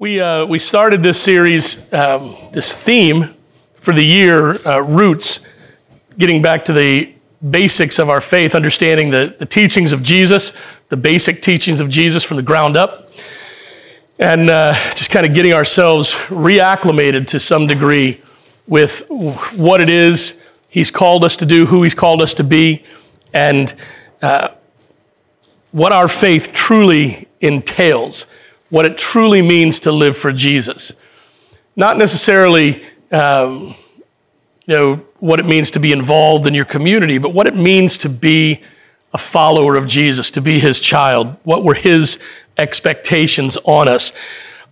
We, uh, we started this series, um, this theme for the year, uh, Roots, getting back to the basics of our faith, understanding the, the teachings of Jesus, the basic teachings of Jesus from the ground up, and uh, just kind of getting ourselves reacclimated to some degree with what it is He's called us to do, who He's called us to be, and uh, what our faith truly entails, what it truly means to live for Jesus. Not necessarily, um, you know, what it means to be involved in your community, but what it means to be a follower of Jesus, to be his child. What were his expectations on us?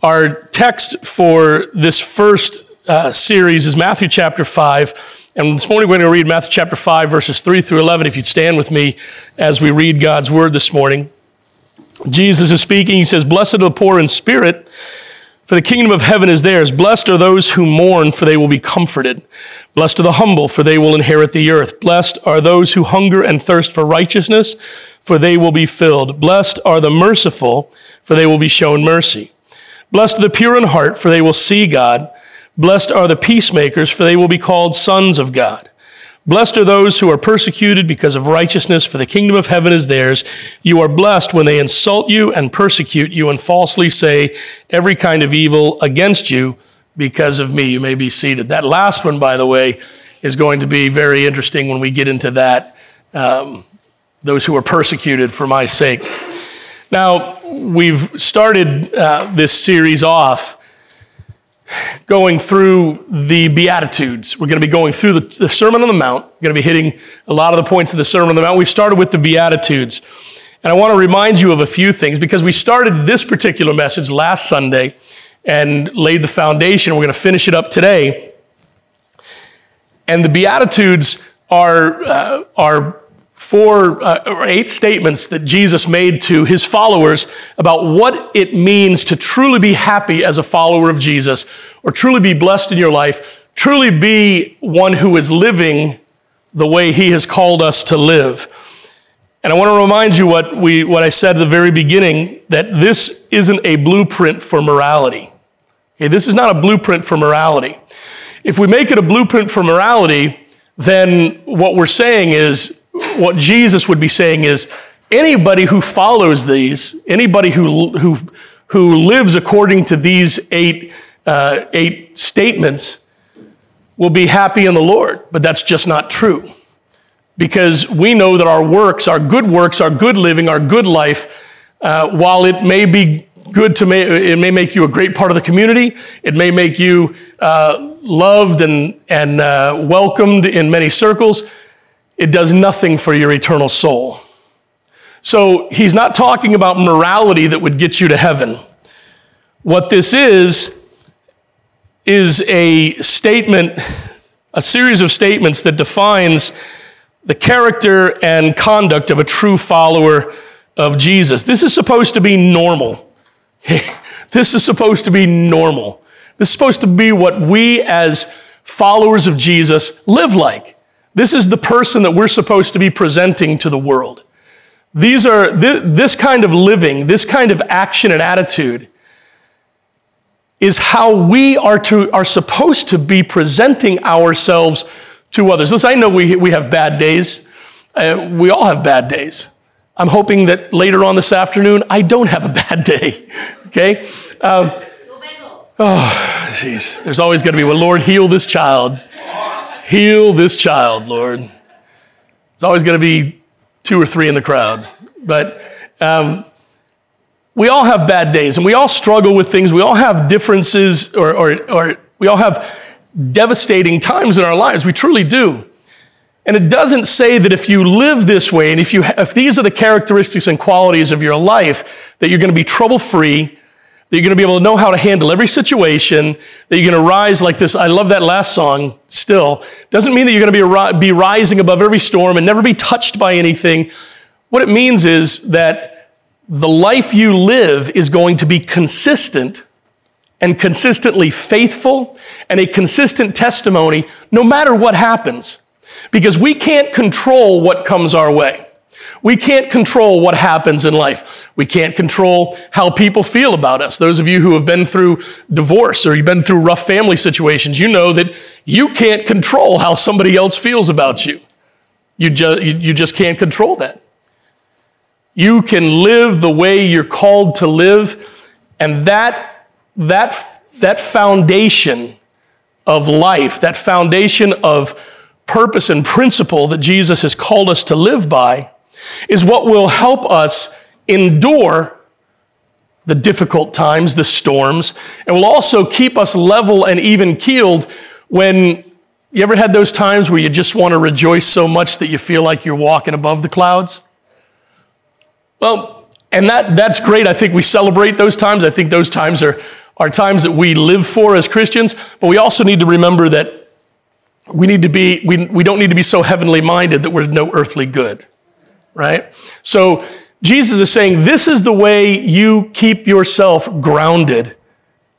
Our text for this first uh, series is Matthew chapter 5. And this morning we're going to read Matthew chapter 5, verses 3 through 11. If you'd stand with me as we read God's word this morning. Jesus is speaking. He says, Blessed are the poor in spirit, for the kingdom of heaven is theirs. Blessed are those who mourn, for they will be comforted. Blessed are the humble, for they will inherit the earth. Blessed are those who hunger and thirst for righteousness, for they will be filled. Blessed are the merciful, for they will be shown mercy. Blessed are the pure in heart, for they will see God. Blessed are the peacemakers, for they will be called sons of God. Blessed are those who are persecuted because of righteousness, for the kingdom of heaven is theirs. You are blessed when they insult you and persecute you and falsely say every kind of evil against you because of me. You may be seated. That last one, by the way, is going to be very interesting when we get into that. Um, those who are persecuted for my sake. Now, we've started uh, this series off going through the Beatitudes. We're going to be going through the, the, Sermon on the Mount. We're going to be hitting a lot of the points of the Sermon on the Mount. We've started with the Beatitudes. And I want to remind you of a few things because we started this particular message last Sunday and laid the foundation. We're going to finish it up today. And the Beatitudes are, uh, are four uh, or eight statements that Jesus made to his followers about what it means to truly be happy as a follower of Jesus or truly be blessed in your life, truly be one who is living the way he has called us to live. And I want to remind you what, we, what I said at the very beginning that this isn't a blueprint for morality. Okay, this is not a blueprint for morality. If we make it a blueprint for morality, then what we're saying is what Jesus would be saying is anybody who follows these, anybody who, who, who lives according to these eight, uh, eight statements, will be happy in the Lord. But that's just not true. Because we know that our works, our good works, our good living, our good life, uh, while it may be good to make, it may make you a great part of the community, it may make you uh, loved and, and uh, welcomed in many circles it does nothing for your eternal soul. So he's not talking about morality that would get you to heaven. What this is, is a statement, a series of statements that defines the character and conduct of a true follower of Jesus. This is supposed to be normal. this is supposed to be normal. This is supposed to be what we as followers of Jesus live like. This is the person that we're supposed to be presenting to the world. These are this kind of living, this kind of action and attitude is how we are, to, are supposed to be presenting ourselves to others. Listen, I know we, we have bad days. Uh, we all have bad days. I'm hoping that later on this afternoon, I don't have a bad day. Okay? Um, oh, jeez. There's always going to be, well, Lord, heal this child. Heal this child, Lord. It's always going to be two or three in the crowd. But um, we all have bad days and we all struggle with things. We all have differences or, or, or we all have devastating times in our lives. We truly do. And it doesn't say that if you live this way and if, you, if these are the characteristics and qualities of your life, that you're going to be trouble free, that you're going to be able to know how to handle every situation, that you're going to rise like this. I love that last song still. Doesn't mean that you're going to be, be rising above every storm and never be touched by anything. What it means is that the life you live is going to be consistent and consistently faithful and a consistent testimony no matter what happens. Because we can't control what comes our way. We can't control what happens in life. We can't control how people feel about us. Those of you who have been through divorce or you've been through rough family situations, you know that you can't control how somebody else feels about you. You, ju- you just can't control that. You can live the way you're called to live, and that, that, that foundation of life, that foundation of purpose and principle that Jesus has called us to live by, is what will help us endure the difficult times, the storms, and will also keep us level and even keeled when you ever had those times where you just want to rejoice so much that you feel like you're walking above the clouds? Well, and that, that's great. I think we celebrate those times. I think those times are, are times that we live for as Christians, but we also need to remember that we need to be, we, we don't need to be so heavenly minded that we're no earthly good, right? So Jesus is saying this is the way you keep yourself grounded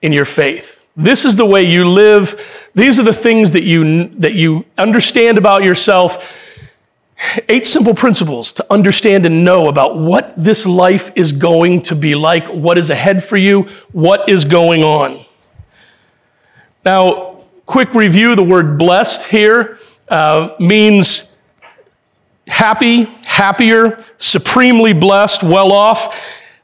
in your faith. This is the way you live. These are the things that you, that you understand about yourself. Eight simple principles to understand and know about what this life is going to be like, what is ahead for you, what is going on. Now, quick review the word blessed here uh, means happy, happier, supremely blessed, well off.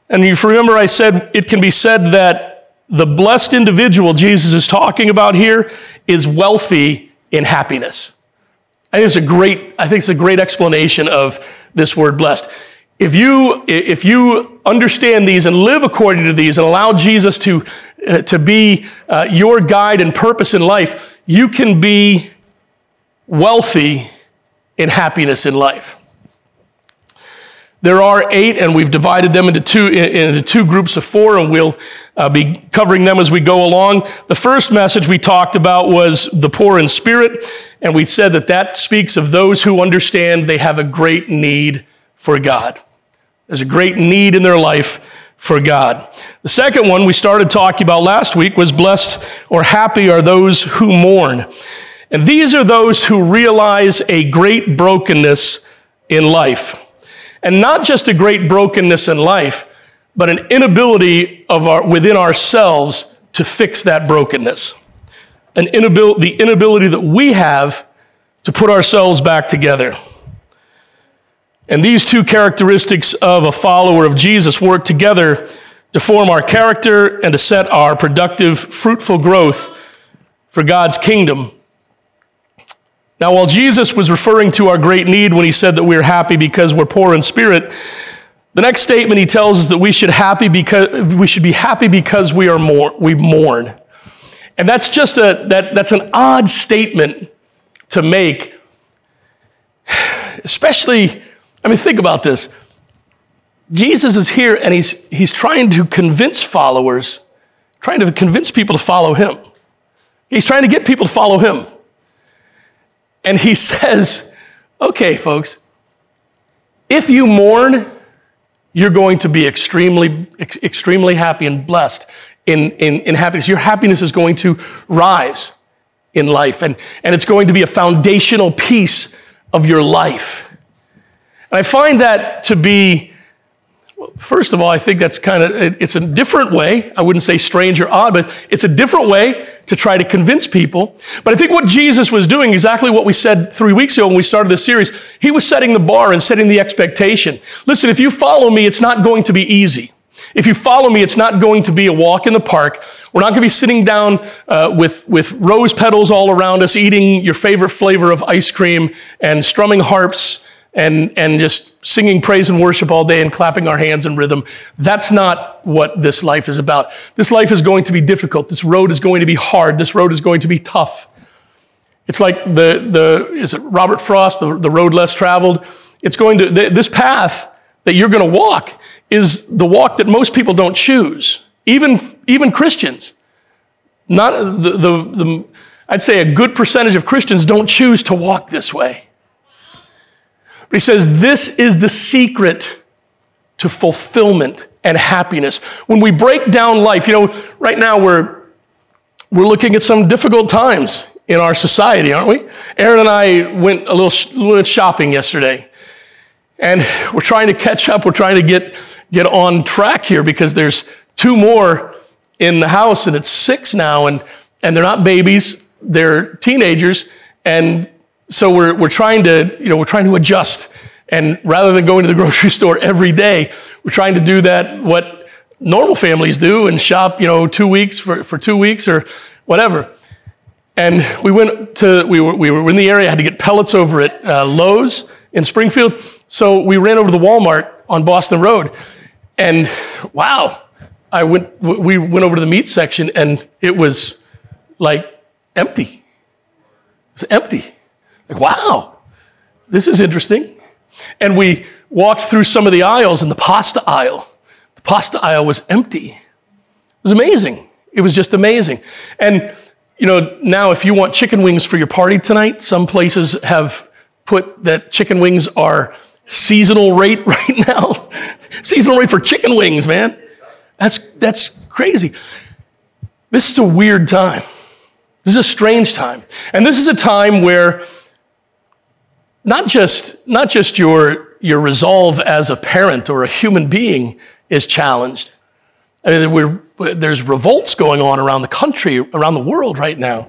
And you remember, I said it can be said that the blessed individual Jesus is talking about here is wealthy in happiness. I think it's a great, I think it's a great explanation of this word blessed. If you, if you understand these and live according to these and allow Jesus to, uh, to be uh, your guide and purpose in life, you can be wealthy in happiness in life. There are eight, and we've divided them into two, into two groups of four, and we'll uh, be covering them as we go along. The first message we talked about was the poor in spirit, and we said that that speaks of those who understand they have a great need for God. There's a great need in their life for God. The second one we started talking about last week was blessed or happy are those who mourn. And these are those who realize a great brokenness in life. And not just a great brokenness in life, but an inability of our, within ourselves to fix that brokenness. An inability, the inability that we have to put ourselves back together. And these two characteristics of a follower of Jesus work together to form our character and to set our productive, fruitful growth for God's kingdom. Now, while Jesus was referring to our great need when he said that we're happy because we're poor in spirit, the next statement he tells us that we should happy because we should be happy because we are more we mourn. And that's just a that, that's an odd statement to make, especially I mean, think about this. Jesus is here and he's, he's trying to convince followers, trying to convince people to follow him. He's trying to get people to follow him. And he says, okay, folks, if you mourn, you're going to be extremely, extremely happy and blessed in, in, in happiness. Your happiness is going to rise in life, and, and it's going to be a foundational piece of your life. And I find that to be, well, first of all, I think that's kind of, it's a different way. I wouldn't say strange or odd, but it's a different way to try to convince people. But I think what Jesus was doing, exactly what we said three weeks ago when we started this series, he was setting the bar and setting the expectation. Listen, if you follow me, it's not going to be easy. If you follow me, it's not going to be a walk in the park. We're not going to be sitting down uh, with, with rose petals all around us, eating your favorite flavor of ice cream and strumming harps and, and just singing praise and worship all day and clapping our hands in rhythm. That's not what this life is about. This life is going to be difficult. This road is going to be hard. This road is going to be tough. It's like the, the is it Robert Frost, the, the road less traveled? It's going to, this path that you're going to walk is the walk that most people don't choose, even, even Christians. Not the, the, the, I'd say a good percentage of Christians don't choose to walk this way. But he says, This is the secret to fulfillment and happiness. When we break down life, you know, right now we're, we're looking at some difficult times in our society, aren't we? Aaron and I went a little, little shopping yesterday. And we're trying to catch up. We're trying to get, get on track here because there's two more in the house and it's six now. And, and they're not babies, they're teenagers. And so we're, we're trying to, you know, we're trying to adjust. And rather than going to the grocery store every day, we're trying to do that what normal families do and shop, you know, two weeks for, for two weeks or whatever. And we went to, we were, we were in the area, I had to get pellets over at uh, Lowe's in Springfield. So we ran over to the Walmart on Boston Road. And wow, I went, we went over to the meat section and it was like empty. It was empty. Like, wow, this is interesting. And we walked through some of the aisles in the pasta aisle. The pasta aisle was empty. It was amazing. It was just amazing. And, you know, now if you want chicken wings for your party tonight, some places have put that chicken wings are seasonal rate right now. seasonal rate for chicken wings, man. That's, that's crazy. This is a weird time. This is a strange time. And this is a time where not just, not just your, your resolve as a parent or a human being is challenged. I mean, there's revolts going on around the country, around the world right now.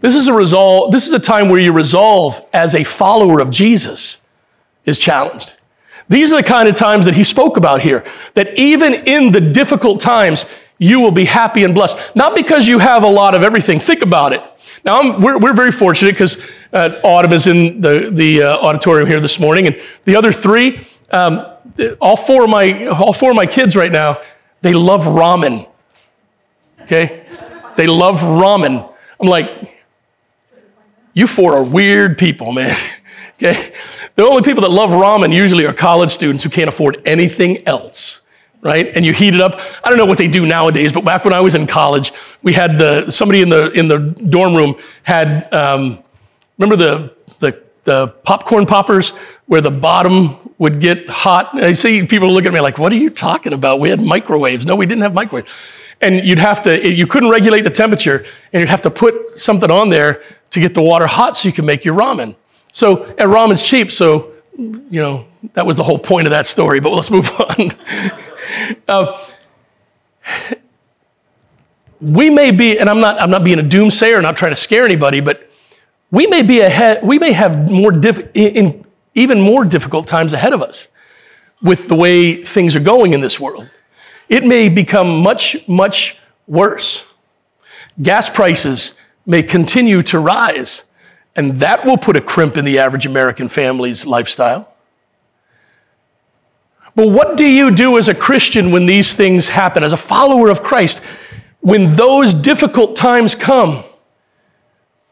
This is a resolve, this is a time where your resolve as a follower of Jesus is challenged. These are the kind of times that he spoke about here, that even in the difficult times, you will be happy and blessed. Not because you have a lot of everything. Think about it. Now, we're, we're very fortunate because uh, Autumn is in the, the uh, auditorium here this morning, and the other three, um, all, four of my, all four of my kids right now, they love ramen. Okay? They love ramen. I'm like, you four are weird people, man. okay? The only people that love ramen usually are college students who can't afford anything else right? And you heat it up. I don't know what they do nowadays, but back when I was in college, we had the, somebody in the, in the dorm room had, um, remember the, the, the popcorn poppers where the bottom would get hot? I see people look at me like, what are you talking about? We had microwaves. No, we didn't have microwaves. And you'd have to, you couldn't regulate the temperature, and you'd have to put something on there to get the water hot so you can make your ramen. So, and ramen's cheap, so, you know, that was the whole point of that story, but let's move on. uh, we may be, and I'm not, I'm not being a doomsayer, and not trying to scare anybody, but we may be ahead, we may have more diff, in, even more difficult times ahead of us with the way things are going in this world. It may become much, much worse. Gas prices may continue to rise, and that will put a crimp in the average American family's lifestyle. But what do you do as a Christian when these things happen, as a follower of Christ? When those difficult times come,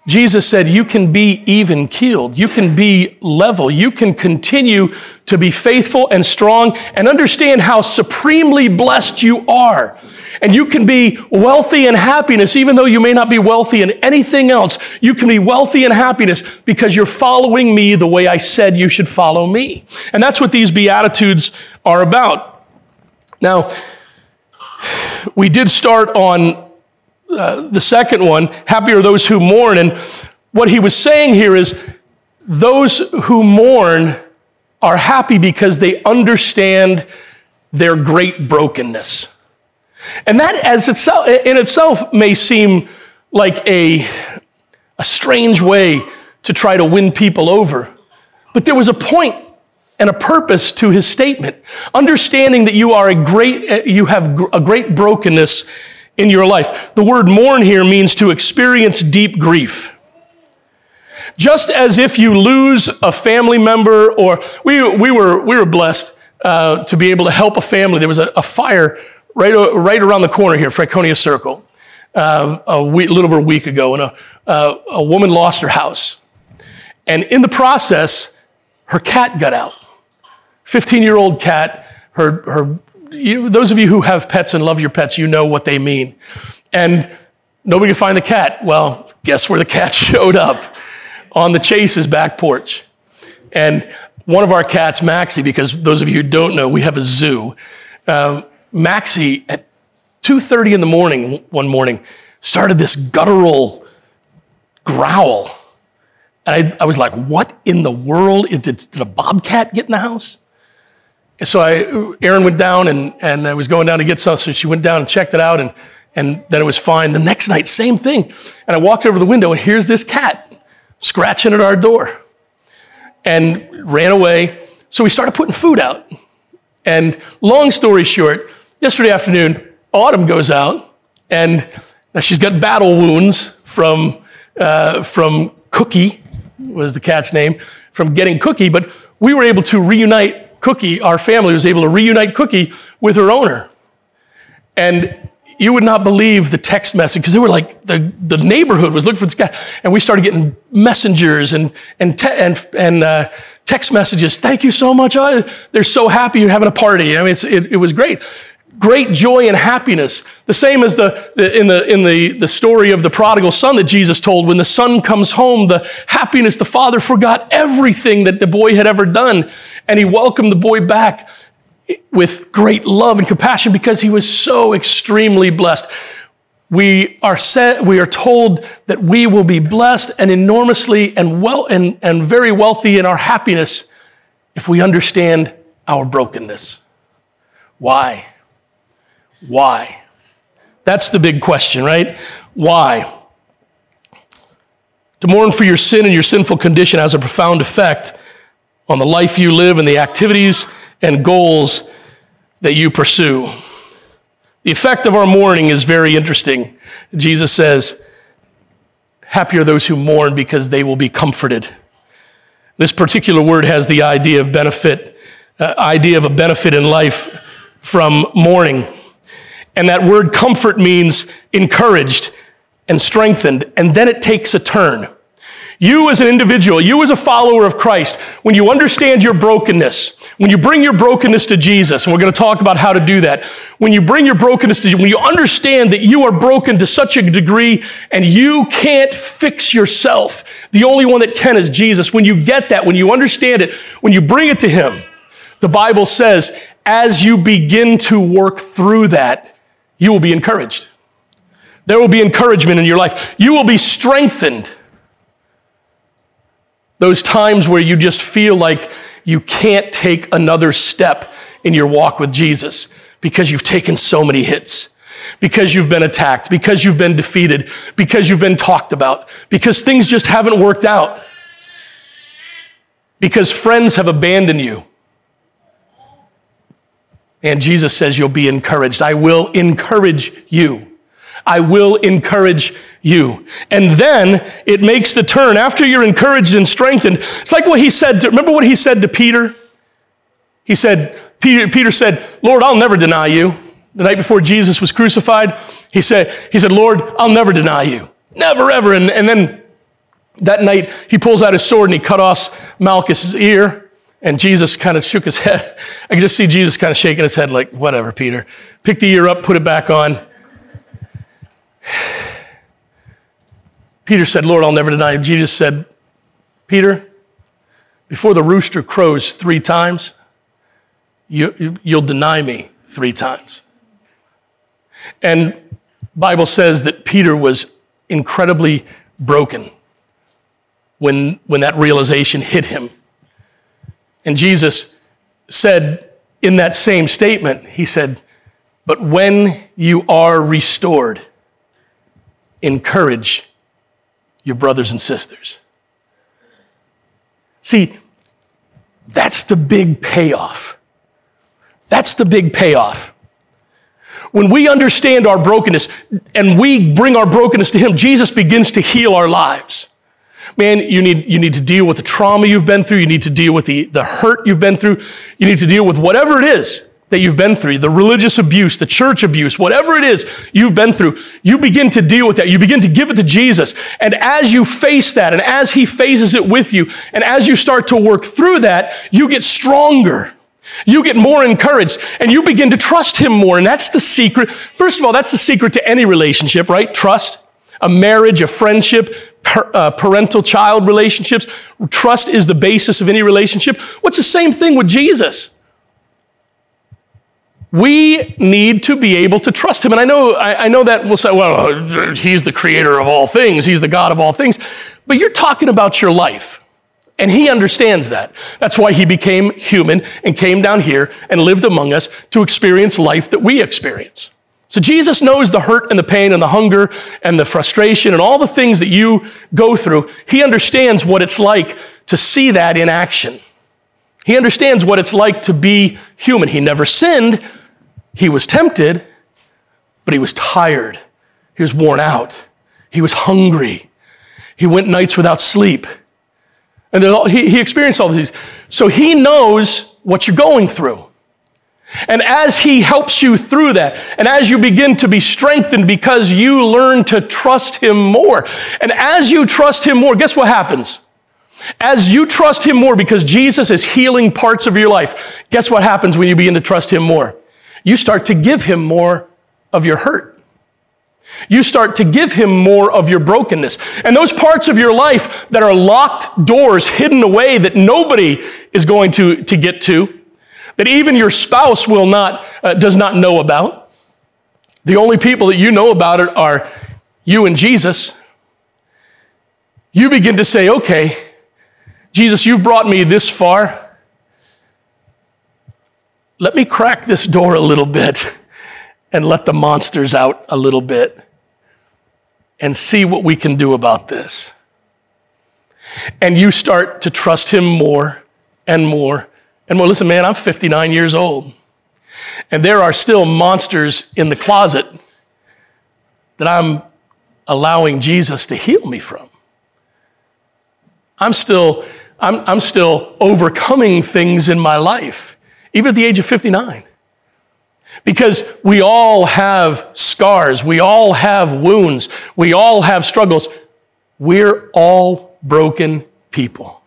Jesus said, You can be even keeled. You can be level. You can continue to be faithful and strong and understand how supremely blessed you are. And you can be wealthy in happiness, even though you may not be wealthy in anything else. You can be wealthy in happiness because you're following me the way I said you should follow me. And that's what these Beatitudes are about. Now, we did start on uh, the second one, happy are those who mourn. And what he was saying here is those who mourn are happy because they understand their great brokenness. And that as itself, in itself may seem like a, a strange way to try to win people over. But there was a point and a purpose to his statement. Understanding that you are a great, you have a great brokenness in your life. The word mourn here means to experience deep grief. Just as if you lose a family member, or we, we, were, we were blessed uh, to be able to help a family. There was a, a fire right, right around the corner here, Franconia Circle, uh, a week, little over a week ago, and a, uh, a woman lost her house. And in the process, her cat got out. 15 year old cat, her, her you, those of you who have pets and love your pets, you know what they mean. And nobody could find the cat. Well, guess where the cat showed up? On the Chase's back porch. And one of our cats, Maxie, because those of you who don't know, we have a zoo. Um, Maxie, at 2.30 in the morning, one morning, started this guttural growl. And I, I was like, what in the world? Is, did, did a bobcat get in the house? So I, Erin went down and, and I was going down to get some. So she went down and checked it out and, and then it was fine. The next night, same thing. And I walked over the window and here's this cat scratching at our door and ran away. So we started putting food out. And long story short, yesterday afternoon, Autumn goes out and now she's got battle wounds from, uh, from Cookie, was the cat's name, from getting Cookie, but we were able to reunite Cookie, our family was able to reunite Cookie with her owner. And you would not believe the text message because they were like the, the neighborhood was looking for this guy. And we started getting messengers and and te- and, and uh, text messages. Thank you so much they're so happy you're having a party. I mean it, it was great great joy and happiness the same as the, the, in, the, in the, the story of the prodigal son that jesus told when the son comes home the happiness the father forgot everything that the boy had ever done and he welcomed the boy back with great love and compassion because he was so extremely blessed. We are, set, we are told that we will be blessed and enormously and, well, and, and very wealthy in our happiness if we understand our brokenness. Why? Why? That's the big question, right? Why? To mourn for your sin and your sinful condition has a profound effect on the life you live and the activities and goals that you pursue. The effect of our mourning is very interesting. Jesus says, Happy are those who mourn because they will be comforted. This particular word has the idea of benefit, uh, idea of a benefit in life from mourning. And that word comfort means encouraged and strengthened, and then it takes a turn. You, as an individual, you, as a follower of Christ, when you understand your brokenness, when you bring your brokenness to Jesus, and we're going to talk about how to do that, when you bring your brokenness to when you understand that you are broken to such a degree and you can't fix yourself, the only one that can is Jesus. When you get that, when you understand it, when you bring it to Him, the Bible says, as you begin to work through that, you will be encouraged. There will be encouragement in your life. You will be strengthened those times where you just feel like you can't take another step in your walk with Jesus because you've taken so many hits, because you've been attacked, because you've been defeated, because you've been talked about, because things just haven't worked out, because friends have abandoned you. And Jesus says you'll be encouraged. I will encourage you. I will encourage you. And then it makes the turn. After you're encouraged and strengthened, it's like what he said. To, remember what he said to Peter? He said, Peter, Peter said, Lord, I'll never deny you. The night before Jesus was crucified, he said, he said, Lord, I'll never deny you. Never, ever. And, and then that night, he pulls out his sword and he cut off Malchus's ear. And Jesus kind of shook his head. I can just see Jesus kind of shaking his head, like, whatever, Peter. Pick the ear up, put it back on. Peter said, Lord, I'll never deny you. Jesus said, Peter, before the rooster crows three times, you, you'll deny me three times. And Bible says that Peter was incredibly broken when, when that realization hit him. And Jesus said in that same statement, He said, But when you are restored, encourage your brothers and sisters. See, that's the big payoff. That's the big payoff. When we understand our brokenness and we bring our brokenness to Him, Jesus begins to heal our lives. Man, you need, you need to deal with the trauma you've been through. You need to deal with the, the hurt you've been through. You need to deal with whatever it is that you've been through, the religious abuse, the church abuse, whatever it is you've been through, you begin to deal with that. You begin to give it to Jesus. And as you face that, and as He faces it with you, and as you start to work through that, you get stronger. You get more encouraged and you begin to trust Him more. And that's the secret. First of all, that's the secret to any relationship, right? Trust. A marriage, a friendship, uh, parental child relationships. Trust is the basis of any relationship. What's the same thing with Jesus? We need to be able to trust him. And I know, I, I know that we'll say, well, he's the creator of all things, he's the God of all things. But you're talking about your life. And he understands that. That's why he became human and came down here and lived among us to experience life that we experience. So Jesus knows the hurt and the pain and the hunger and the frustration and all the things that you go through. He understands what it's like to see that in action. He understands what it's like to be human. He never sinned. He was tempted, but he was tired. He was worn out. He was hungry. He went nights without sleep. And all, he, he experienced all these. So he knows what you're going through. And as he helps you through that, and as you begin to be strengthened because you learn to trust him more, and as you trust him more, guess what happens? As you trust him more because Jesus is healing parts of your life, guess what happens when you begin to trust him more? You start to give him more of your hurt. You start to give him more of your brokenness. And those parts of your life that are locked doors, hidden away, that nobody is going to, to get to, that even your spouse will not, uh, does not know about. The only people that you know about it are you and Jesus. You begin to say, okay, Jesus, you've brought me this far. Let me crack this door a little bit and let the monsters out a little bit and see what we can do about this. And you start to trust him more and more and more. Listen, man, I'm 59 years old, and there are still monsters in the closet that I'm allowing Jesus to heal me from. I'm still, I'm, I'm still overcoming things in my life, even at the age of 59. Because we all have scars, we all have wounds, we all have struggles. We're all broken people.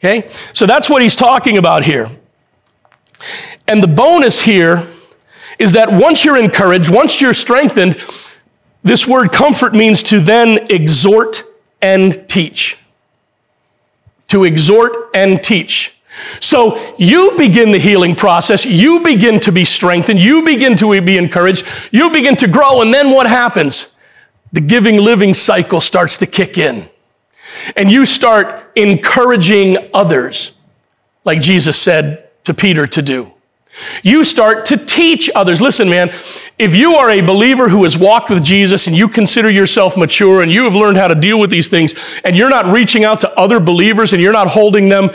Okay? So that's what he's talking about here. And the bonus here is that once you're encouraged, once you're strengthened, this word comfort means to then exhort and teach. To exhort and teach. So you begin the healing process, you begin to be strengthened, you begin to be encouraged, you begin to grow, and then what happens? The giving living cycle starts to kick in. And you start encouraging others, like Jesus said to Peter to do. You start to teach others. Listen, man, if you are a believer who has walked with Jesus and you consider yourself mature and you have learned how to deal with these things, and you're not reaching out to other believers and you're not holding them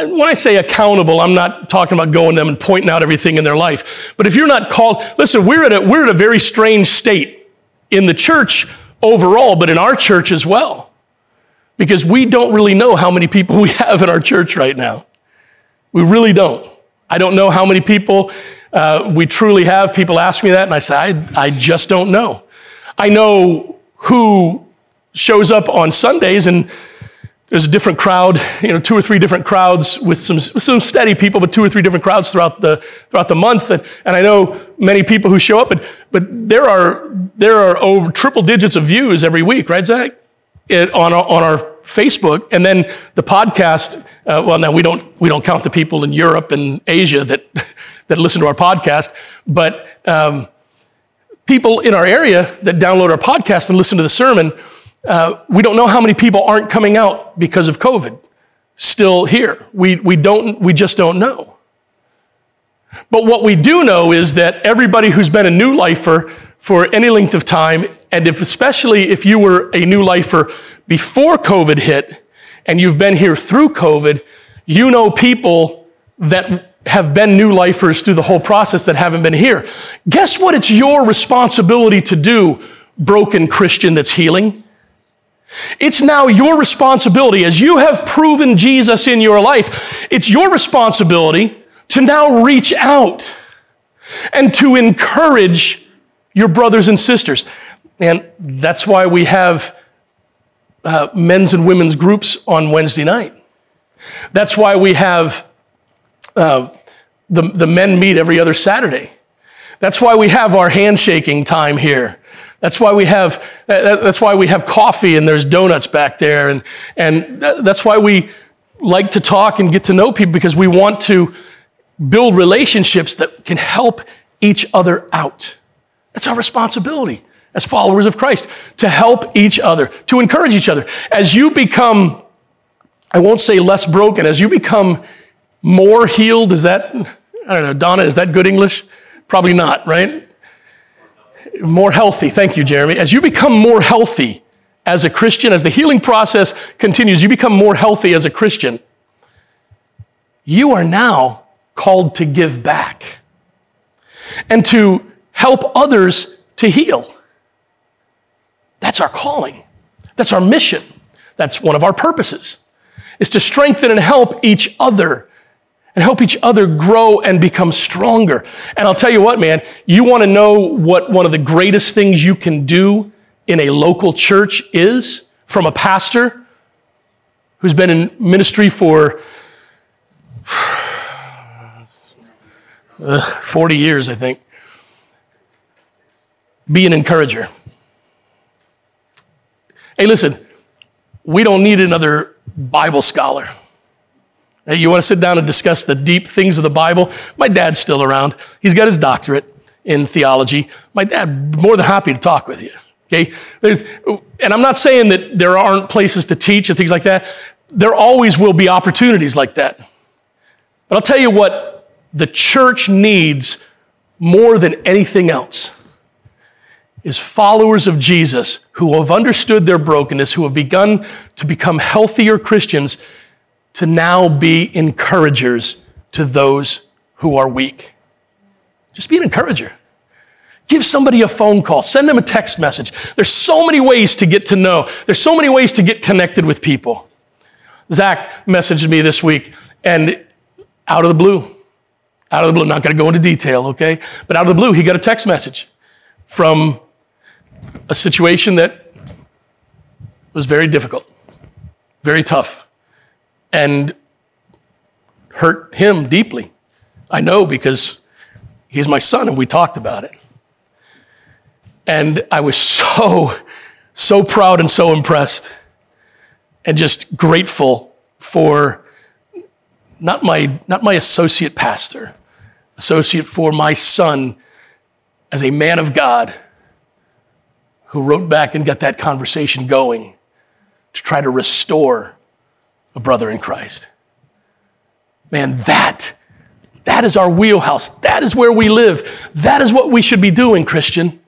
when I say accountable, I'm not talking about going them and pointing out everything in their life. But if you're not called, listen, we're at a, we're at a very strange state in the church overall, but in our church as well. Because we don't really know how many people we have in our church right now. We really don't. I don't know how many people uh, we truly have. People ask me that, and I say, I, I just don't know. I know who shows up on Sundays and there's a different crowd, you know, two or three different crowds with some, some steady people, but two or three different crowds throughout the, throughout the month. And, and I know many people who show up, but, but there are, there are over triple digits of views every week, right, Zach? It, on, our, on our Facebook. And then the podcast, uh, well, now we don't, we don't count the people in Europe and Asia that, that listen to our podcast, but um, people in our area that download our podcast and listen to the sermon, uh, we don't know how many people aren't coming out because of COVID still here. We, we, don't, we just don't know. But what we do know is that everybody who's been a new lifer for any length of time, and if, especially if you were a new lifer before COVID hit and you've been here through COVID, you know people that have been new lifers through the whole process that haven't been here. Guess what it's your responsibility to do, broken Christian that's healing? It's now your responsibility, as you have proven Jesus in your life, it's your responsibility to now reach out and to encourage your brothers and sisters. And that's why we have uh, men's and women's groups on Wednesday night. That's why we have uh, the, the men meet every other Saturday. That's why we have our handshaking time here. That's why we have, that's why we have coffee and there's donuts back there. And, and that's why we like to talk and get to know people because we want to build relationships that can help each other out. That's our responsibility as followers of Christ to help each other, to encourage each other. As you become I won't say less broken. As you become more healed, is that, I don't know, Donna, is that good English? Probably not, right? More healthy. Thank you, Jeremy. As you become more healthy as a Christian, as the healing process continues, you become more healthy as a Christian. You are now called to give back and to help others to heal. That's our calling. That's our mission. That's one of our purposes is to strengthen and help each other and help each other grow and become stronger. And I'll tell you what, man, you want to know what one of the greatest things you can do in a local church is from a pastor who's been in ministry for uh, 40 years, I think. Be an encourager. Hey, listen, we don't need another Bible scholar. Hey, you want to sit down and discuss the deep things of the Bible? My dad's still around. He's got his doctorate in theology. My dad, more than happy to talk with you. Okay? There's, and I'm not saying that there aren't places to teach and things like that. There always will be opportunities like that. But I'll tell you what the church needs more than anything else is followers of Jesus who have understood their brokenness, who have begun to become healthier Christians, to now be encouragers to those who are weak. Just be an encourager. Give somebody a phone call, send them a text message. There's so many ways to get to know, there's so many ways to get connected with people. Zach messaged me this week, and out of the blue, out of the blue, not to go into detail, okay? But out of the blue, he got a text message from a situation that was very difficult, very tough, and hurt him deeply. I know because he's my son and we talked about it. And I was so, so proud and so impressed and just grateful for not my, not my associate pastor, associate for my son as a man of God who wrote back and got that conversation going to try to restore a brother in Christ. Man, that, that is our wheelhouse. That is where we live. That is what we should be doing, Christian.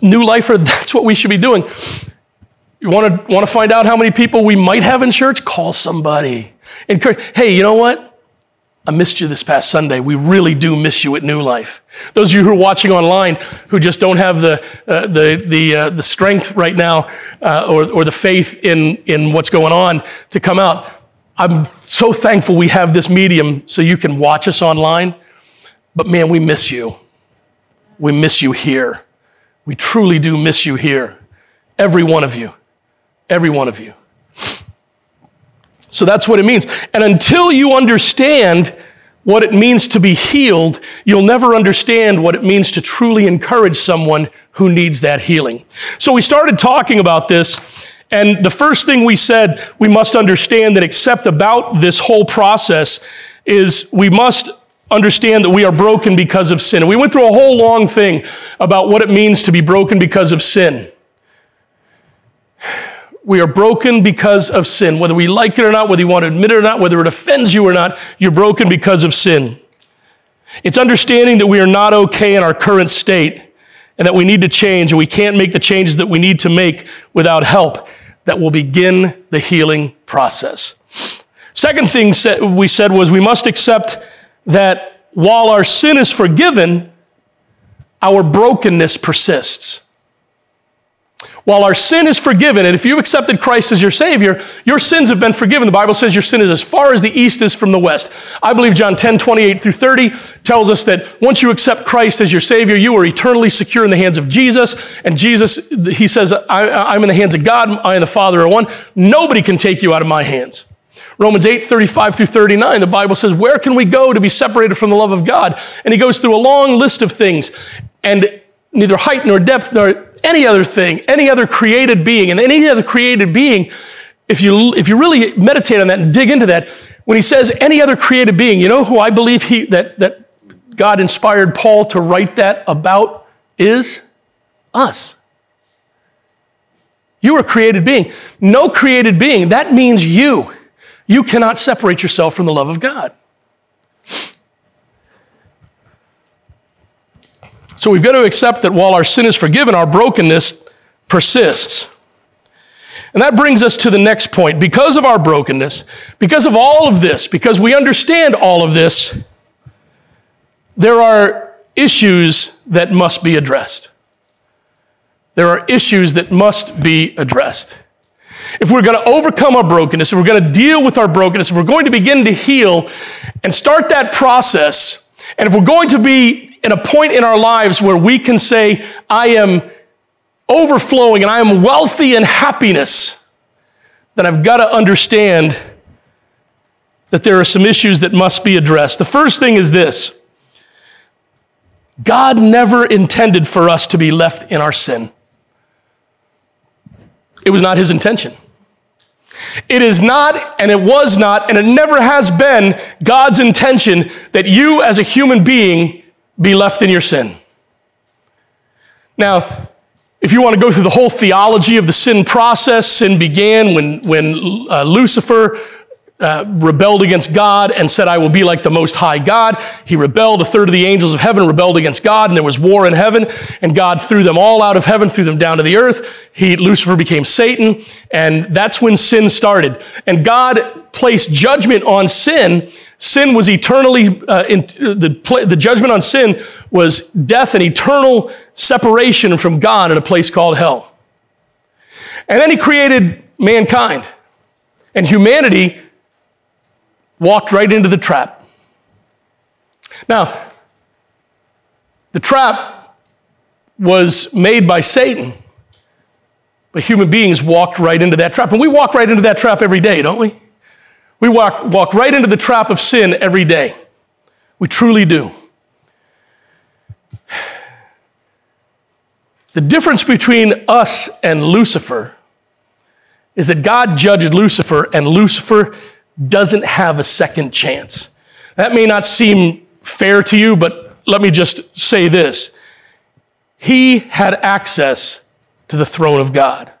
New lifer, that's what we should be doing. You want to, want to find out how many people we might have in church? Call somebody. Encourage, hey, you know what? I missed you this past Sunday. We really do miss you at New Life. Those of you who are watching online who just don't have the, uh, the, the, uh, the strength right now uh, or, or the faith in, in what's going on to come out, I'm so thankful we have this medium so you can watch us online. But man, we miss you. We miss you here. We truly do miss you here. Every one of you. Every one of you. So that's what it means. And until you understand what it means to be healed, you'll never understand what it means to truly encourage someone who needs that healing. So we started talking about this, and the first thing we said we must understand and accept about this whole process is we must understand that we are broken because of sin. And we went through a whole long thing about what it means to be broken because of sin. We are broken because of sin. Whether we like it or not, whether you want to admit it or not, whether it offends you or not, you're broken because of sin. It's understanding that we are not okay in our current state and that we need to change and we can't make the changes that we need to make without help that will begin the healing process. Second thing we said was we must accept that while our sin is forgiven, our brokenness persists. While our sin is forgiven, and if you've accepted Christ as your Savior, your sins have been forgiven. The Bible says your sin is as far as the east is from the west. I believe John 10, 28 through 30 tells us that once you accept Christ as your Savior, you are eternally secure in the hands of Jesus. And Jesus, he says, I, am in the hands of God, I and the Father are one. Nobody can take you out of my hands. Romans 8, 35 through 39, the Bible says, Where can we go to be separated from the love of God? And he goes through a long list of things. And neither height nor depth nor any other thing, any other created being, and any other created being, if you, if you really meditate on that and dig into that, when he says any other created being, you know who I believe he, that, that God inspired Paul to write that about is us. You are a created being. No created being, that means you. You cannot separate yourself from the love of God. So we've got to accept that while our sin is forgiven, our brokenness persists. And that brings us to the next point. Because of our brokenness, because of all of this, because we understand all of this, there are issues that must be addressed. There are issues that must be addressed. If we're going to overcome our brokenness, if we're going to deal with our brokenness, if we're going to begin to heal and start that process, and if we're going to be in a point in our lives where we can say, I am overflowing and I am wealthy in happiness, then I've got to understand that there are some issues that must be addressed. The first thing is this God never intended for us to be left in our sin. It was not his intention. It is not, and it was not, and it never has been God's intention that you as a human being be left in your sin. Now, if you want to go through the whole theology of the sin process, sin began when, when uh, Lucifer uh, rebelled against God and said, I will be like the Most High God. He rebelled. A third of the angels of heaven rebelled against God, and there was war in heaven. And God threw them all out of heaven, threw them down to the earth. He, Lucifer became Satan, and that's when sin started. And God placed judgment on sin. Sin was eternally, uh, in, the, the judgment on sin was death and eternal separation from God in a place called hell. And then He created mankind. And humanity walked right into the trap. Now, the trap was made by Satan, but human beings walked right into that trap. And we walk right into that trap every day, don't we? We walk, walk right into the trap of sin every day. We truly do. The difference between us and Lucifer is that God judged Lucifer, and Lucifer doesn't have a second chance. That may not seem fair to you, but let me just say this. He had access to the throne of God.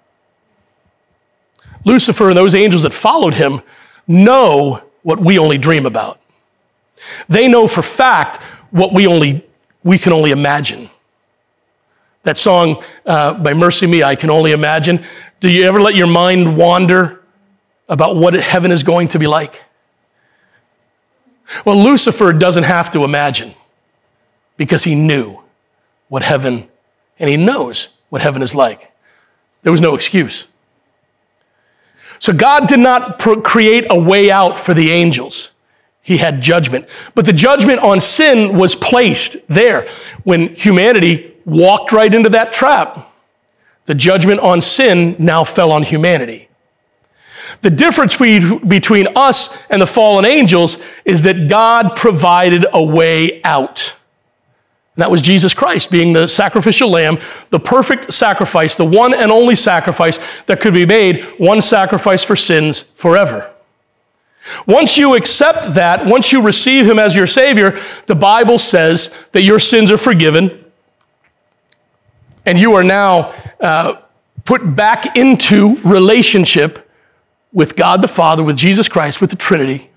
Lucifer and those angels that followed him know what we only dream about. They know for fact what we only we can only imagine. That song uh, by MercyMe, I can only imagine. Do you ever let your mind wander about what heaven is going to be like? Well, Lucifer doesn't have to imagine because he knew what heaven, and he knows what heaven is like. There was no excuse. So God did not create a way out for the angels. He had judgment. But the judgment on sin was placed there. When humanity walked right into that trap, the judgment on sin now fell on humanity. The difference between us and the fallen angels is that God provided a way out. And that was Jesus Christ being the sacrificial lamb, the perfect sacrifice, the one and only sacrifice that could be made, one sacrifice for sins forever. Once you accept that, once you receive him as your Savior, the Bible says that your sins are forgiven and you are now uh, put back into relationship with God the Father, with Jesus Christ, with the Trinity.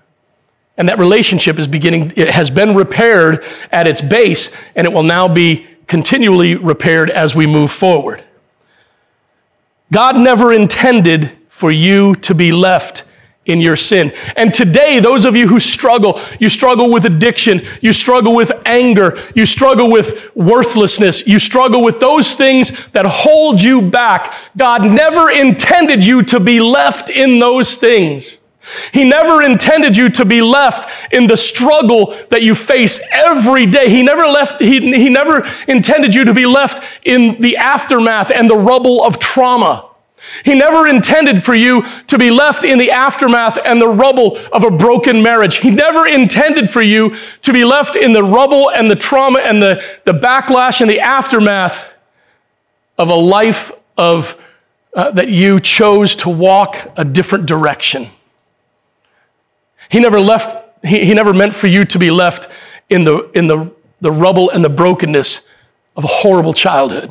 And that relationship is beginning, it has been repaired at its base, and it will now be continually repaired as we move forward. God never intended for you to be left in your sin. And today, those of you who struggle, you struggle with addiction, you struggle with anger, you struggle with worthlessness, you struggle with those things that hold you back. God never intended you to be left in those things. He never intended you to be left in the struggle that you face every day. He never left, he, he never intended you to be left in the aftermath and the rubble of trauma. He never intended for you to be left in the aftermath and the rubble of a broken marriage. He never intended for you to be left in the rubble and the trauma and the, the backlash and the aftermath of a life of uh, that you chose to walk a different direction. He never left, he, he never meant for you to be left in the, in the, the rubble and the brokenness of a horrible childhood.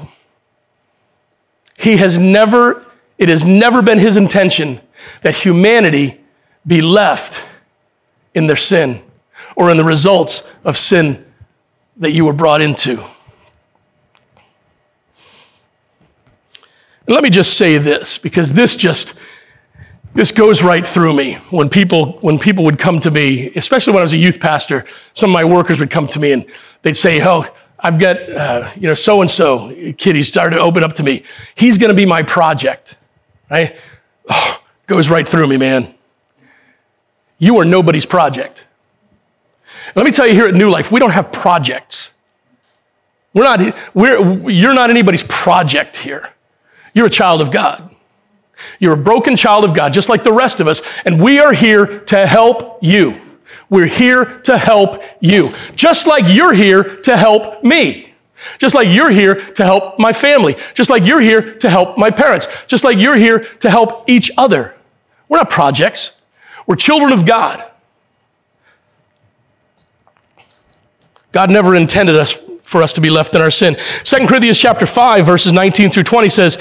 He has never it has never been his intention that humanity be left in their sin or in the results of sin that you were brought into. And let me just say this because this just this goes right through me. When people when people would come to me especially when i was a youth pastor some of my workers would come to me and they'd say oh i've got uh, you know so and so kid he started to open up to me. He's going to be my project right oh, goes right through me man. You are nobody's project. Let me tell you here at new life we don't have projects. We're not we're, you're not anybody's project here. You're a child of god. You're a broken child of God, just like the rest of us, and we are here to help you. We're here to help you, just like you're here to help me. Just like you're here to help my family. Just like you're here to help my parents. Just like you're here to help each other. We're not projects, we're children of God. God never intended us for us to be left in our sin. 2 Corinthians chapter 5 verses 19 through 20 says,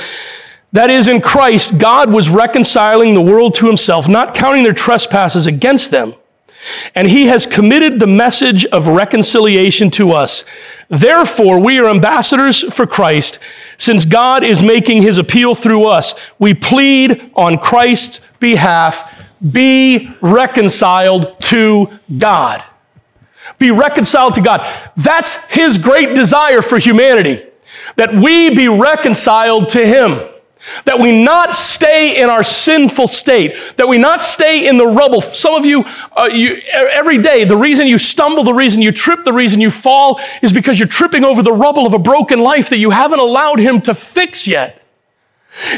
that is, in Christ, God was reconciling the world to himself, not counting their trespasses against them. And he has committed the message of reconciliation to us. Therefore, we are ambassadors for Christ. Since God is making his appeal through us, we plead on Christ's behalf be reconciled to God. Be reconciled to God. That's his great desire for humanity, that we be reconciled to him. That we not stay in our sinful state, that we not stay in the rubble. Some of you, uh, you, every day, the reason you stumble, the reason you trip, the reason you fall is because you're tripping over the rubble of a broken life that you haven't allowed Him to fix yet.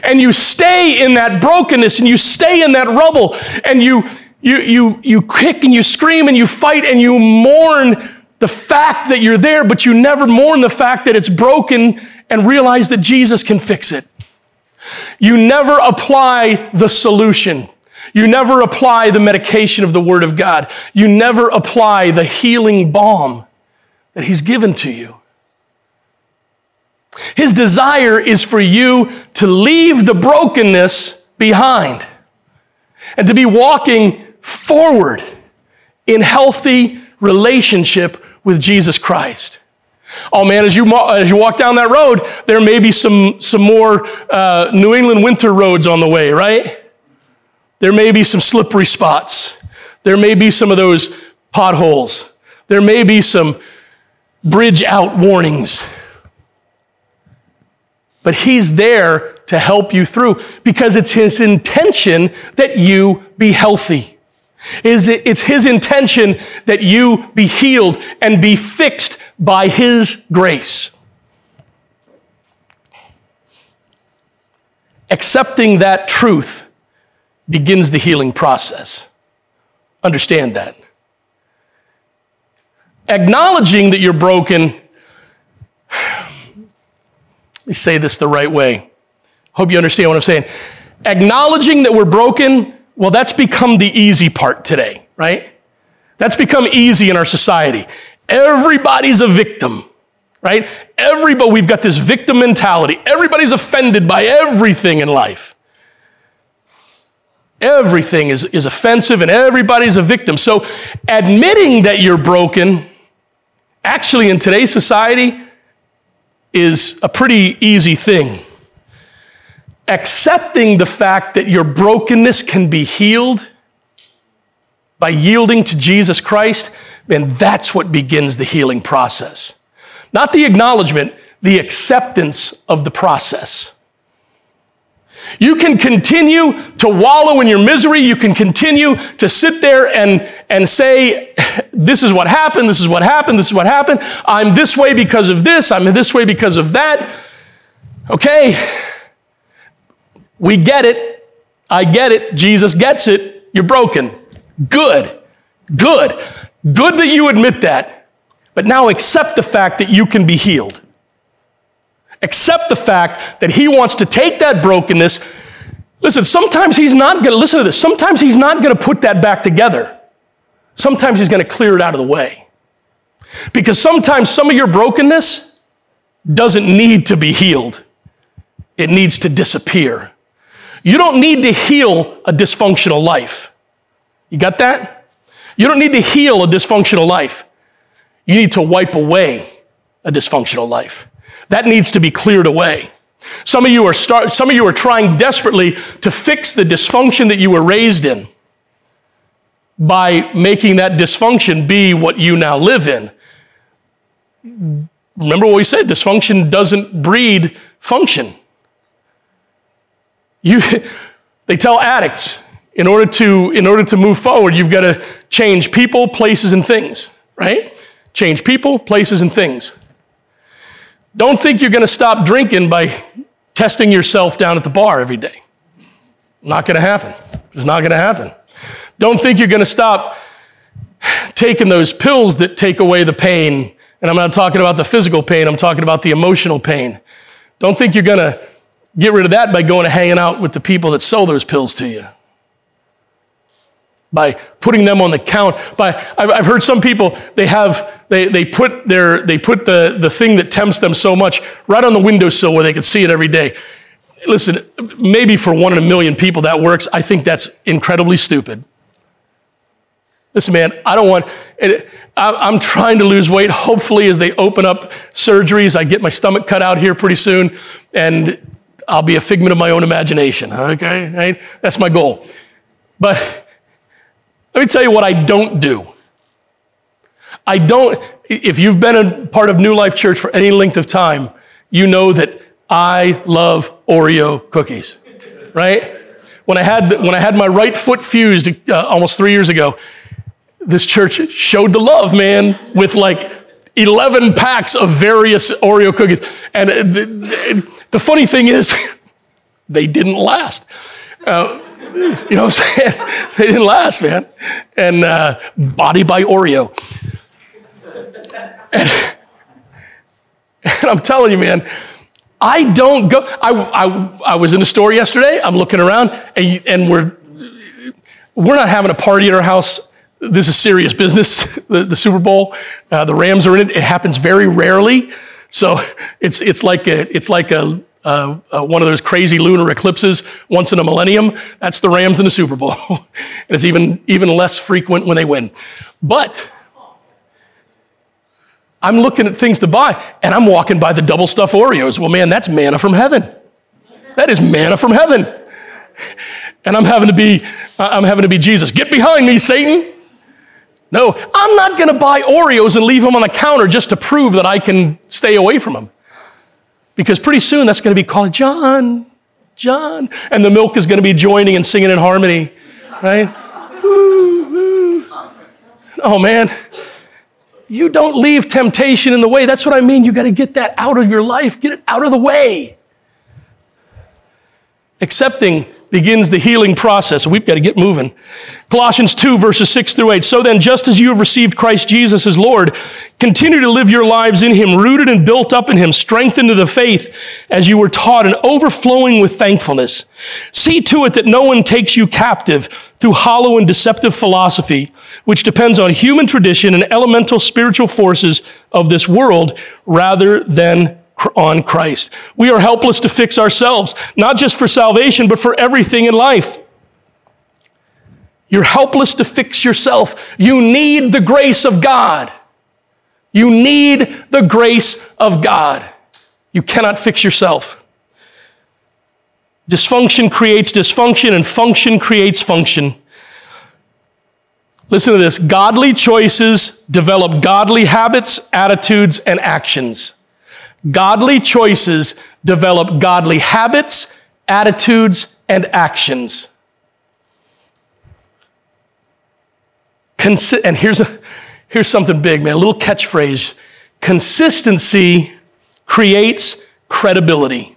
And you stay in that brokenness and you stay in that rubble and you, you, you, you kick and you scream and you fight and you mourn the fact that you're there, but you never mourn the fact that it's broken and realize that Jesus can fix it. You never apply the solution. You never apply the medication of the Word of God. You never apply the healing balm that He's given to you. His desire is for you to leave the brokenness behind and to be walking forward in healthy relationship with Jesus Christ. Oh man, as you, as you walk down that road, there may be some, some more uh, New England winter roads on the way, right? There may be some slippery spots. There may be some of those potholes. There may be some bridge out warnings. But he's there to help you through because it's his intention that you be healthy. It's his intention that you be healed and be fixed by His grace. Accepting that truth begins the healing process. Understand that. Acknowledging that you're broken, let me say this the right way. Hope you understand what I'm saying. Acknowledging that we're broken, well, that's become the easy part today, right? That's become easy in our society. Everybody's a victim, right? Everybody, we've got this victim mentality. Everybody's offended by everything in life. Everything is, is offensive and everybody's a victim. So, admitting that you're broken, actually, in today's society, is a pretty easy thing. Accepting the fact that your brokenness can be healed by yielding to Jesus Christ, and that's what begins the healing process. Not the acknowledgement, the acceptance of the process. You can continue to wallow in your misery. You can continue to sit there and, and say, This is what happened, this is what happened, this is what happened. I'm this way because of this, I'm this way because of that. Okay, we get it. I get it. Jesus gets it. You're broken. Good. Good. Good that you admit that. But now accept the fact that you can be healed. Accept the fact that He wants to take that brokenness. Listen, sometimes He's not going to, listen to this, sometimes He's not going to put that back together. Sometimes He's going to clear it out of the way. Because sometimes some of your brokenness doesn't need to be healed, it needs to disappear. You don't need to heal a dysfunctional life. You got that? You don't need to heal a dysfunctional life. You need to wipe away a dysfunctional life. That needs to be cleared away. Some of you are start, some of you are trying desperately to fix the dysfunction that you were raised in by making that dysfunction be what you now live in. Remember what we said dysfunction doesn't breed function. You, they tell addicts in order, to, in order to move forward, you've got to change people, places, and things, right? Change people, places, and things. Don't think you're going to stop drinking by testing yourself down at the bar every day. Not going to happen. It's not going to happen. Don't think you're going to stop taking those pills that take away the pain. And I'm not talking about the physical pain, I'm talking about the emotional pain. Don't think you're going to get rid of that by going to hanging out with the people that sell those pills to you. By putting them on the count. By I've, I've heard some people they have they, they put their they put the, the thing that tempts them so much right on the windowsill where they can see it every day. Listen, maybe for one in a million people that works. I think that's incredibly stupid. Listen, man, I don't want, it, I'm trying to lose weight. Hopefully, as they open up surgeries, I get my stomach cut out here pretty soon, and I'll be a figment of my own imagination. Okay? Right? That's my goal. But let me tell you what I don't do. I don't, if you've been a part of New Life Church for any length of time, you know that I love Oreo cookies, right? When I had, when I had my right foot fused uh, almost three years ago, this church showed the love, man, with like 11 packs of various Oreo cookies. And the, the funny thing is, they didn't last. Uh, you know what I'm saying? they didn't last, man. And uh, body by Oreo. And, and I'm telling you, man, I don't go. I, I, I was in the store yesterday. I'm looking around, and, and we're we're not having a party at our house this is serious business, the, the Super Bowl. Uh, the Rams are in it. It happens very rarely. So it's, it's like, a, it's like a, uh, uh, one of those crazy lunar eclipses once in a millennium. That's the Rams in the Super Bowl. it's even, even less frequent when they win. But I'm looking at things to buy, and I'm walking by the double stuff Oreos. Well, man, that's manna from heaven. That is manna from heaven. And I'm having to be, I'm having to be Jesus. Get behind me, Satan. No, I'm not going to buy Oreos and leave them on the counter just to prove that I can stay away from them. Because pretty soon that's going to be called John, John. And the milk is going to be joining and singing in harmony, right? Oh, man. You don't leave temptation in the way. That's what I mean. You got to get that out of your life, get it out of the way. Accepting begins the healing process. We've got to get moving. Colossians 2, verses 6 through 8. So then, just as you have received Christ Jesus as Lord, continue to live your lives in Him, rooted and built up in Him, strengthened to the faith as you were taught, and overflowing with thankfulness. See to it that no one takes you captive through hollow and deceptive philosophy, which depends on human tradition and elemental spiritual forces of this world rather than on Christ. We are helpless to fix ourselves, not just for salvation, but for everything in life. You're helpless to fix yourself. You need the grace of God. You need the grace of God. You cannot fix yourself. Dysfunction creates dysfunction, and function creates function. Listen to this godly choices develop godly habits, attitudes, and actions. Godly choices develop godly habits, attitudes, and actions. Consi- and here's, a, here's something big, man, a little catchphrase. Consistency creates credibility.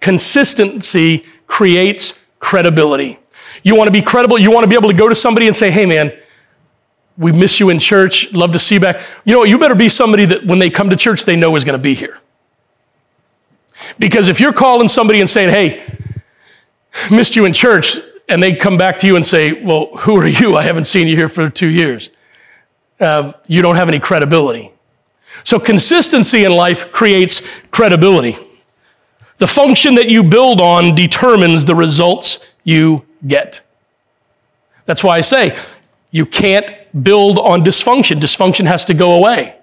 Consistency creates credibility. You want to be credible, you want to be able to go to somebody and say, hey, man, we miss you in church. Love to see you back. You know, you better be somebody that when they come to church, they know is going to be here. Because if you're calling somebody and saying, hey, missed you in church, and they come back to you and say, well, who are you? I haven't seen you here for two years. Um, you don't have any credibility. So, consistency in life creates credibility. The function that you build on determines the results you get. That's why I say you can't build on dysfunction. Dysfunction has to go away.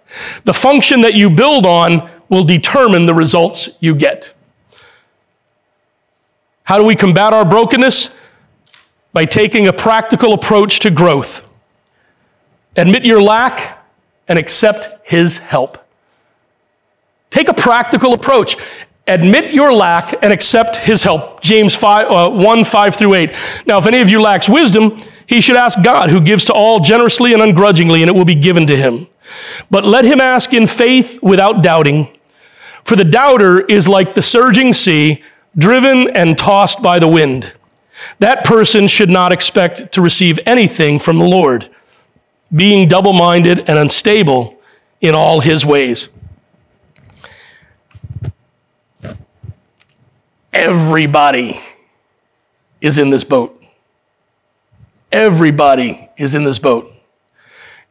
The function that you build on will determine the results you get. How do we combat our brokenness? By taking a practical approach to growth. Admit your lack and accept His help. Take a practical approach. Admit your lack and accept His help. James 5, uh, 1 5 through 8. Now, if any of you lacks wisdom, he should ask God, who gives to all generously and ungrudgingly, and it will be given to him. But let him ask in faith without doubting. For the doubter is like the surging sea, driven and tossed by the wind. That person should not expect to receive anything from the Lord, being double minded and unstable in all his ways. Everybody is in this boat. Everybody is in this boat.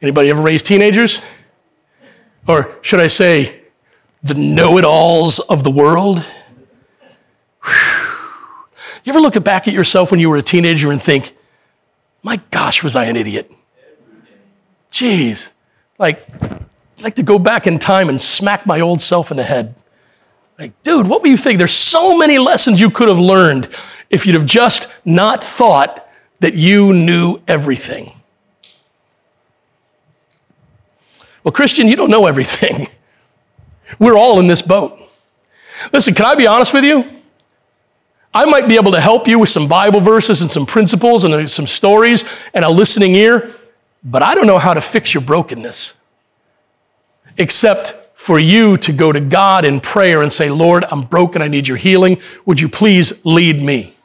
Anybody ever raised teenagers? Or should I say, the know it alls of the world? Whew. You ever look back at yourself when you were a teenager and think, my gosh, was I an idiot? Jeez. Like, I'd like to go back in time and smack my old self in the head. Like, dude, what were you thinking? There's so many lessons you could have learned if you'd have just not thought that you knew everything. Well, Christian, you don't know everything. We're all in this boat. Listen, can I be honest with you? I might be able to help you with some Bible verses and some principles and uh, some stories and a listening ear, but I don't know how to fix your brokenness. Except for you to go to God in prayer and say, Lord, I'm broken. I need your healing. Would you please lead me?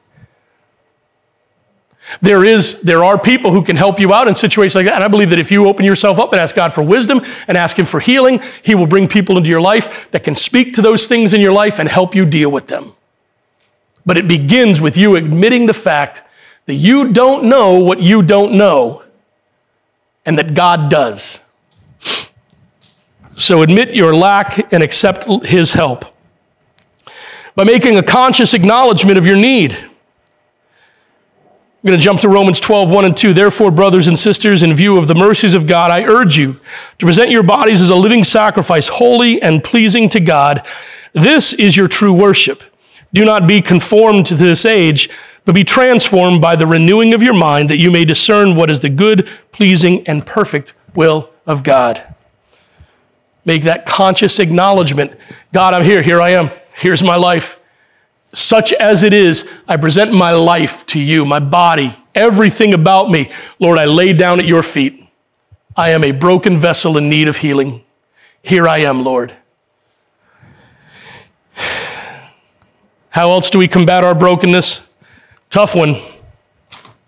There is, there are people who can help you out in situations like that. And I believe that if you open yourself up and ask God for wisdom and ask Him for healing, He will bring people into your life that can speak to those things in your life and help you deal with them. But it begins with you admitting the fact that you don't know what you don't know and that God does. So admit your lack and accept His help. By making a conscious acknowledgement of your need, I'm going to jump to Romans 12, 1 and 2. Therefore, brothers and sisters, in view of the mercies of God, I urge you to present your bodies as a living sacrifice, holy and pleasing to God. This is your true worship. Do not be conformed to this age, but be transformed by the renewing of your mind, that you may discern what is the good, pleasing, and perfect will of God. Make that conscious acknowledgement God, I'm here. Here I am. Here's my life such as it is, I present my life to you, my body, everything about me. Lord, I lay down at your feet. I am a broken vessel in need of healing. Here I am, Lord. How else do we combat our brokenness? Tough one.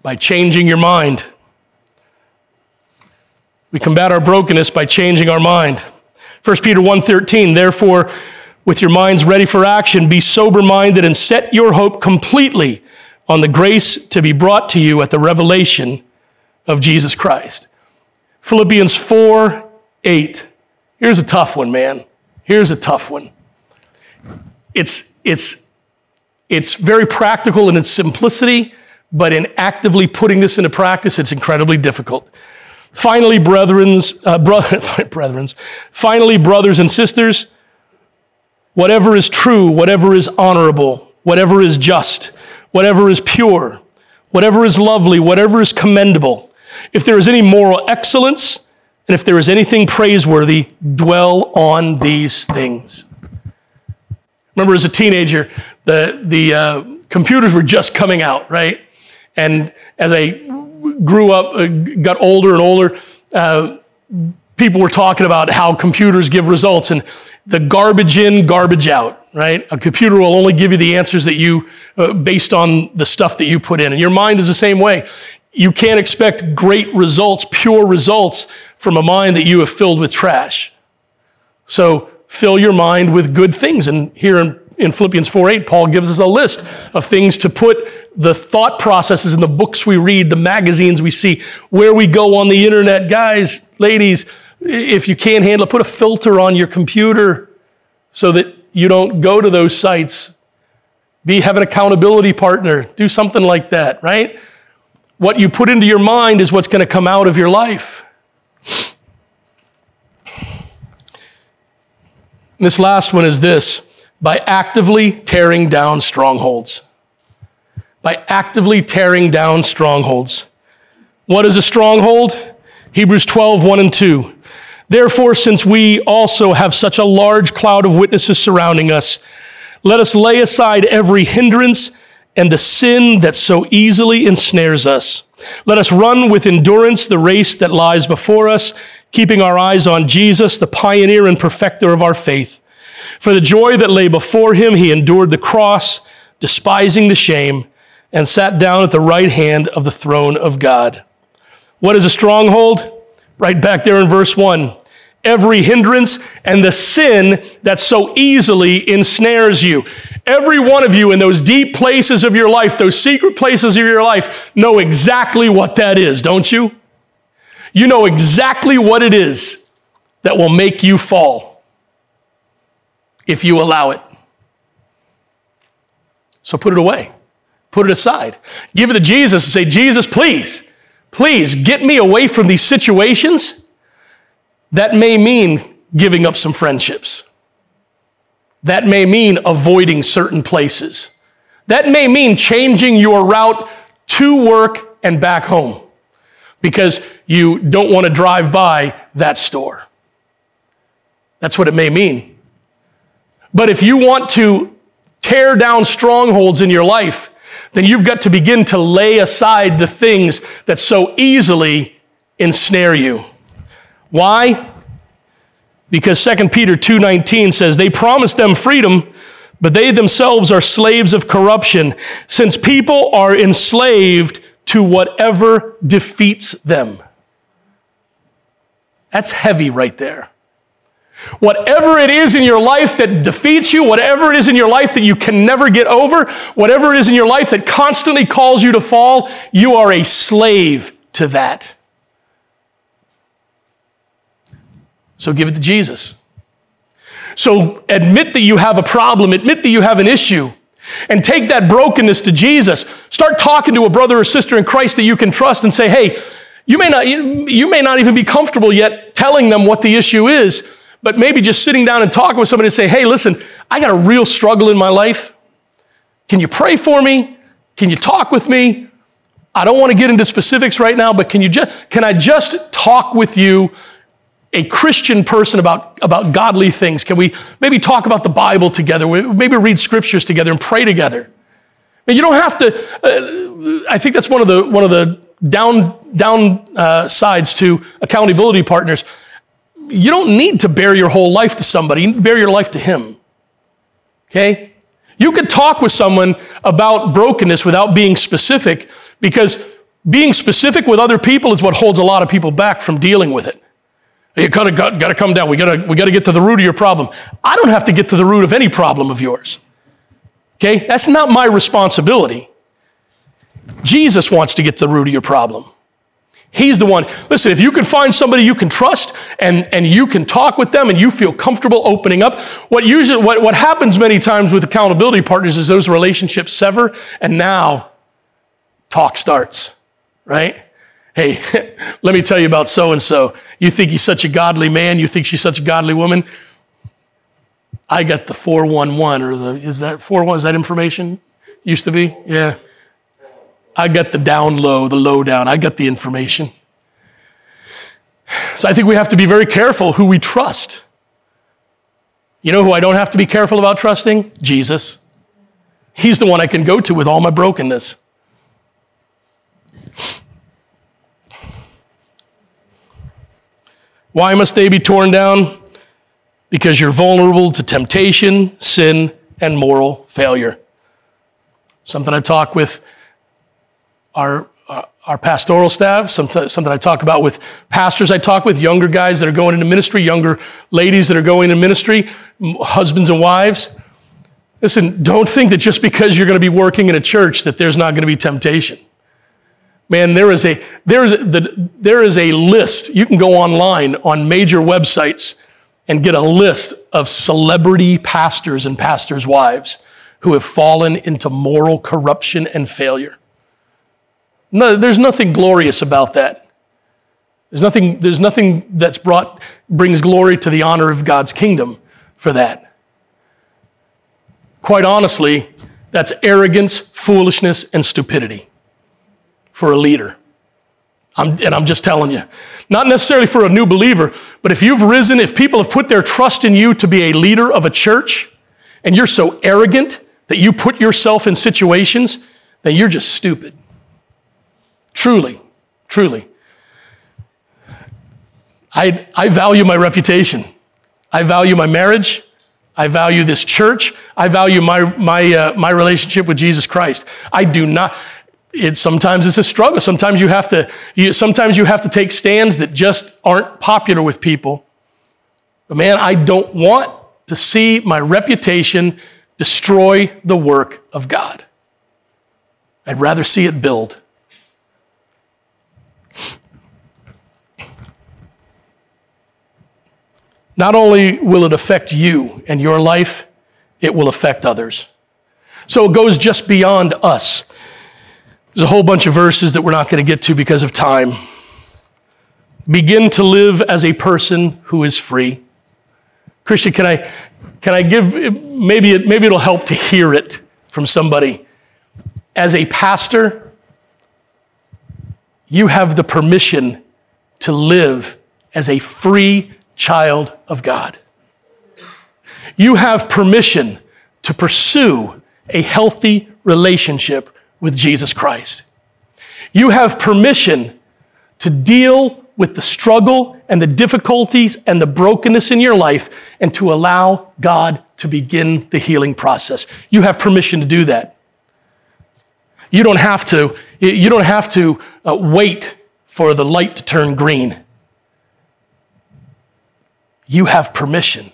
By changing your mind. We combat our brokenness by changing our mind. 1 Peter 1:13, therefore with your minds ready for action, be sober minded and set your hope completely on the grace to be brought to you at the revelation of Jesus Christ. Philippians 4 8. Here's a tough one, man. Here's a tough one. It's, it's, it's very practical in its simplicity, but in actively putting this into practice, it's incredibly difficult. Finally, brethrens, uh, brethrens, finally, brothers and sisters, whatever is true, whatever is honorable, whatever is just, whatever is pure, whatever is lovely, whatever is commendable, if there is any moral excellence, and if there is anything praiseworthy, dwell on these things. Remember, as a teenager, the, the uh, computers were just coming out, right? And as I grew up, uh, got older and older, uh, people were talking about how computers give results. And the garbage in, garbage out, right? A computer will only give you the answers that you, uh, based on the stuff that you put in. And your mind is the same way. You can't expect great results, pure results from a mind that you have filled with trash. So fill your mind with good things. And here in, in Philippians 4 8, Paul gives us a list of things to put the thought processes in the books we read, the magazines we see, where we go on the internet. Guys, ladies, if you can't handle it, put a filter on your computer so that you don't go to those sites. Be have an accountability partner. Do something like that, right? what you put into your mind is what's going to come out of your life. And this last one is this by actively tearing down strongholds. By actively tearing down strongholds. What is a stronghold? Hebrews 12, 1 and 2. Therefore, since we also have such a large cloud of witnesses surrounding us, let us lay aside every hindrance and the sin that so easily ensnares us. Let us run with endurance the race that lies before us, keeping our eyes on Jesus, the pioneer and perfecter of our faith. For the joy that lay before him, he endured the cross, despising the shame, and sat down at the right hand of the throne of God. What is a stronghold? Right back there in verse 1 every hindrance and the sin that so easily ensnares you. Every one of you in those deep places of your life, those secret places of your life, know exactly what that is, don't you? You know exactly what it is that will make you fall if you allow it. So put it away, put it aside. Give it to Jesus and say, Jesus, please, please get me away from these situations that may mean giving up some friendships. That may mean avoiding certain places. That may mean changing your route to work and back home because you don't want to drive by that store. That's what it may mean. But if you want to tear down strongholds in your life, then you've got to begin to lay aside the things that so easily ensnare you. Why? Because 2 Peter 2:19 says they promised them freedom, but they themselves are slaves of corruption, since people are enslaved to whatever defeats them. That's heavy right there. Whatever it is in your life that defeats you, whatever it is in your life that you can never get over, whatever it is in your life that constantly calls you to fall, you are a slave to that. So give it to Jesus. So admit that you have a problem, admit that you have an issue, and take that brokenness to Jesus. Start talking to a brother or sister in Christ that you can trust and say, hey, you may not, you, you may not even be comfortable yet telling them what the issue is, but maybe just sitting down and talking with somebody and say, hey, listen, I got a real struggle in my life. Can you pray for me? Can you talk with me? I don't want to get into specifics right now, but can you just can I just talk with you a Christian person about, about godly things? Can we maybe talk about the Bible together? Maybe read scriptures together and pray together. And you don't have to, uh, I think that's one of the, one of the down, down uh, sides to accountability partners. You don't need to bare your whole life to somebody, you bare your life to Him. Okay? You could talk with someone about brokenness without being specific because being specific with other people is what holds a lot of people back from dealing with it. You gotta, got, gotta come down. We gotta, we gotta get to the root of your problem. I don't have to get to the root of any problem of yours. Okay? That's not my responsibility. Jesus wants to get to the root of your problem. He's the one. Listen, if you can find somebody you can trust and, and you can talk with them and you feel comfortable opening up, what usually what, what happens many times with accountability partners is those relationships sever and now talk starts, right? Hey, let me tell you about so and so. You think he's such a godly man, you think she's such a godly woman. I got the 411 or the is that 411 is that information? Used to be? Yeah. I got the down low, the low down. I got the information. So I think we have to be very careful who we trust. You know who I don't have to be careful about trusting? Jesus. He's the one I can go to with all my brokenness. Why must they be torn down? Because you're vulnerable to temptation, sin, and moral failure. Something I talk with our, uh, our pastoral staff, something, something I talk about with pastors I talk with, younger guys that are going into ministry, younger ladies that are going into ministry, husbands and wives. Listen, don't think that just because you're going to be working in a church that there's not going to be temptation. Man, there is a there is a, the, there is a list. You can go online on major websites and get a list of celebrity pastors and pastors' wives who have fallen into moral corruption and failure. No, there's nothing glorious about that. There's nothing, there's nothing that's brought, brings glory to the honor of God's kingdom for that. Quite honestly, that's arrogance, foolishness, and stupidity for a leader. I'm, and I'm just telling you, not necessarily for a new believer, but if you've risen, if people have put their trust in you to be a leader of a church, and you're so arrogant that you put yourself in situations, then you're just stupid. Truly, truly. I, I value my reputation. I value my marriage. I value this church. I value my, my, uh, my relationship with Jesus Christ. I do not, it, sometimes it's a struggle. Sometimes you, have to, you, sometimes you have to take stands that just aren't popular with people. But man, I don't want to see my reputation destroy the work of God. I'd rather see it build. Not only will it affect you and your life, it will affect others. So it goes just beyond us. There's a whole bunch of verses that we're not going to get to because of time. Begin to live as a person who is free. Christian, can I, can I give, maybe, it, maybe it'll help to hear it from somebody. As a pastor, you have the permission to live as a free child of God. You have permission to pursue a healthy relationship with Jesus Christ. You have permission to deal with the struggle and the difficulties and the brokenness in your life and to allow God to begin the healing process. You have permission to do that. You don't have to, you don't have to uh, wait for the light to turn green. You have permission.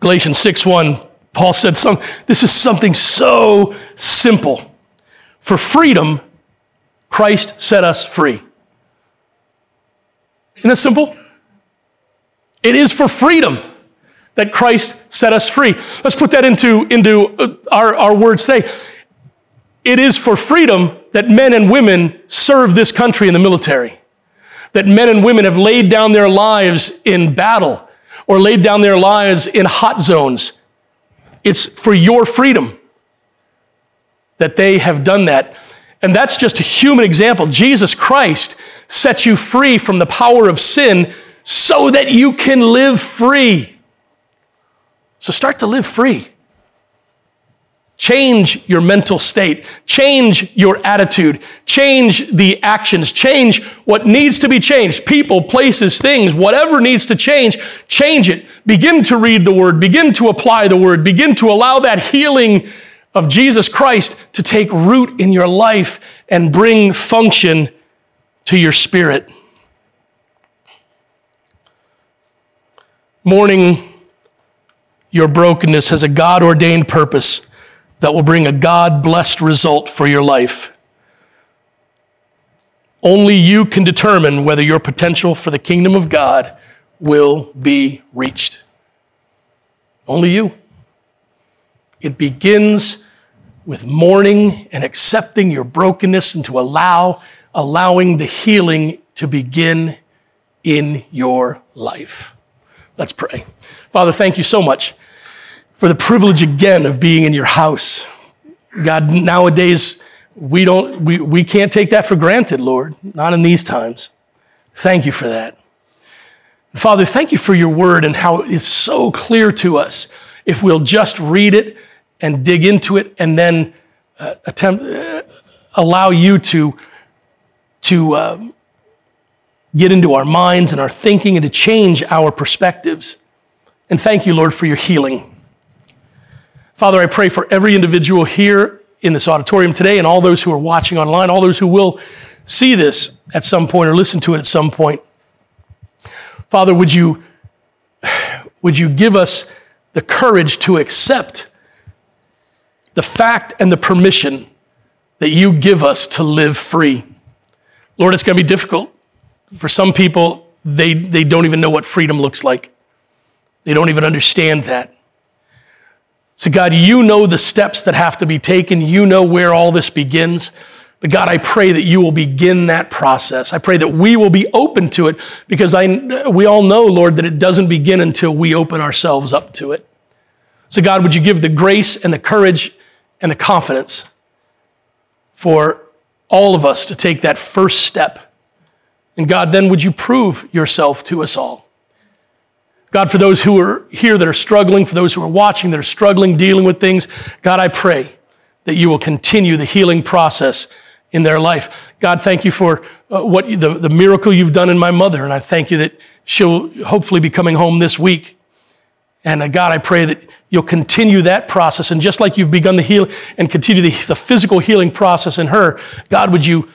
Galatians 6 1, Paul said, some, This is something so simple. For freedom, Christ set us free. Isn't that simple? It is for freedom that Christ set us free. Let's put that into, into uh, our, our words today. It is for freedom that men and women serve this country in the military, that men and women have laid down their lives in battle or laid down their lives in hot zones. It's for your freedom that they have done that. And that's just a human example. Jesus Christ sets you free from the power of sin so that you can live free. So start to live free. Change your mental state, change your attitude, change the actions, change what needs to be changed. People, places, things, whatever needs to change, change it. Begin to read the word, begin to apply the word, begin to allow that healing of Jesus Christ to take root in your life and bring function to your spirit. Mourning your brokenness has a God ordained purpose that will bring a God blessed result for your life. Only you can determine whether your potential for the kingdom of God will be reached. Only you. It begins with mourning and accepting your brokenness and to allow allowing the healing to begin in your life. Let's pray. Father, thank you so much for the privilege again of being in your house. God, nowadays, we, don't, we, we can't take that for granted, Lord, not in these times. Thank you for that. Father, thank you for your word and how it is so clear to us if we'll just read it and dig into it and then uh, attempt, uh, allow you to, to uh, get into our minds and our thinking and to change our perspectives. And thank you, Lord, for your healing. Father, I pray for every individual here in this auditorium today and all those who are watching online, all those who will see this at some point or listen to it at some point. Father, would you, would you give us the courage to accept the fact and the permission that you give us to live free? Lord, it's going to be difficult. For some people, they, they don't even know what freedom looks like, they don't even understand that. So, God, you know the steps that have to be taken. You know where all this begins. But God, I pray that you will begin that process. I pray that we will be open to it because I, we all know, Lord, that it doesn't begin until we open ourselves up to it. So, God, would you give the grace and the courage and the confidence for all of us to take that first step? And God, then would you prove yourself to us all? God, for those who are here that are struggling, for those who are watching that are struggling, dealing with things, God, I pray that you will continue the healing process in their life. God, thank you for uh, what you, the, the miracle you've done in my mother, and I thank you that she'll hopefully be coming home this week. And uh, God, I pray that you'll continue that process. And just like you've begun the heal and continue the, the physical healing process in her, God, would you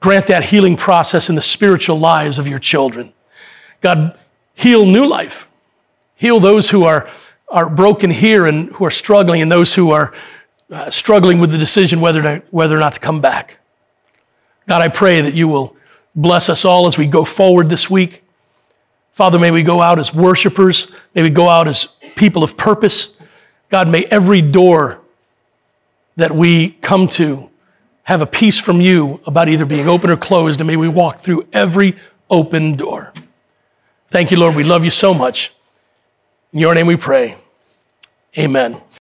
grant that healing process in the spiritual lives of your children? God, heal new life. Heal those who are, are broken here and who are struggling, and those who are uh, struggling with the decision whether, to, whether or not to come back. God, I pray that you will bless us all as we go forward this week. Father, may we go out as worshipers. May we go out as people of purpose. God, may every door that we come to have a peace from you about either being open or closed, and may we walk through every open door. Thank you, Lord. We love you so much. In your name we pray. Amen.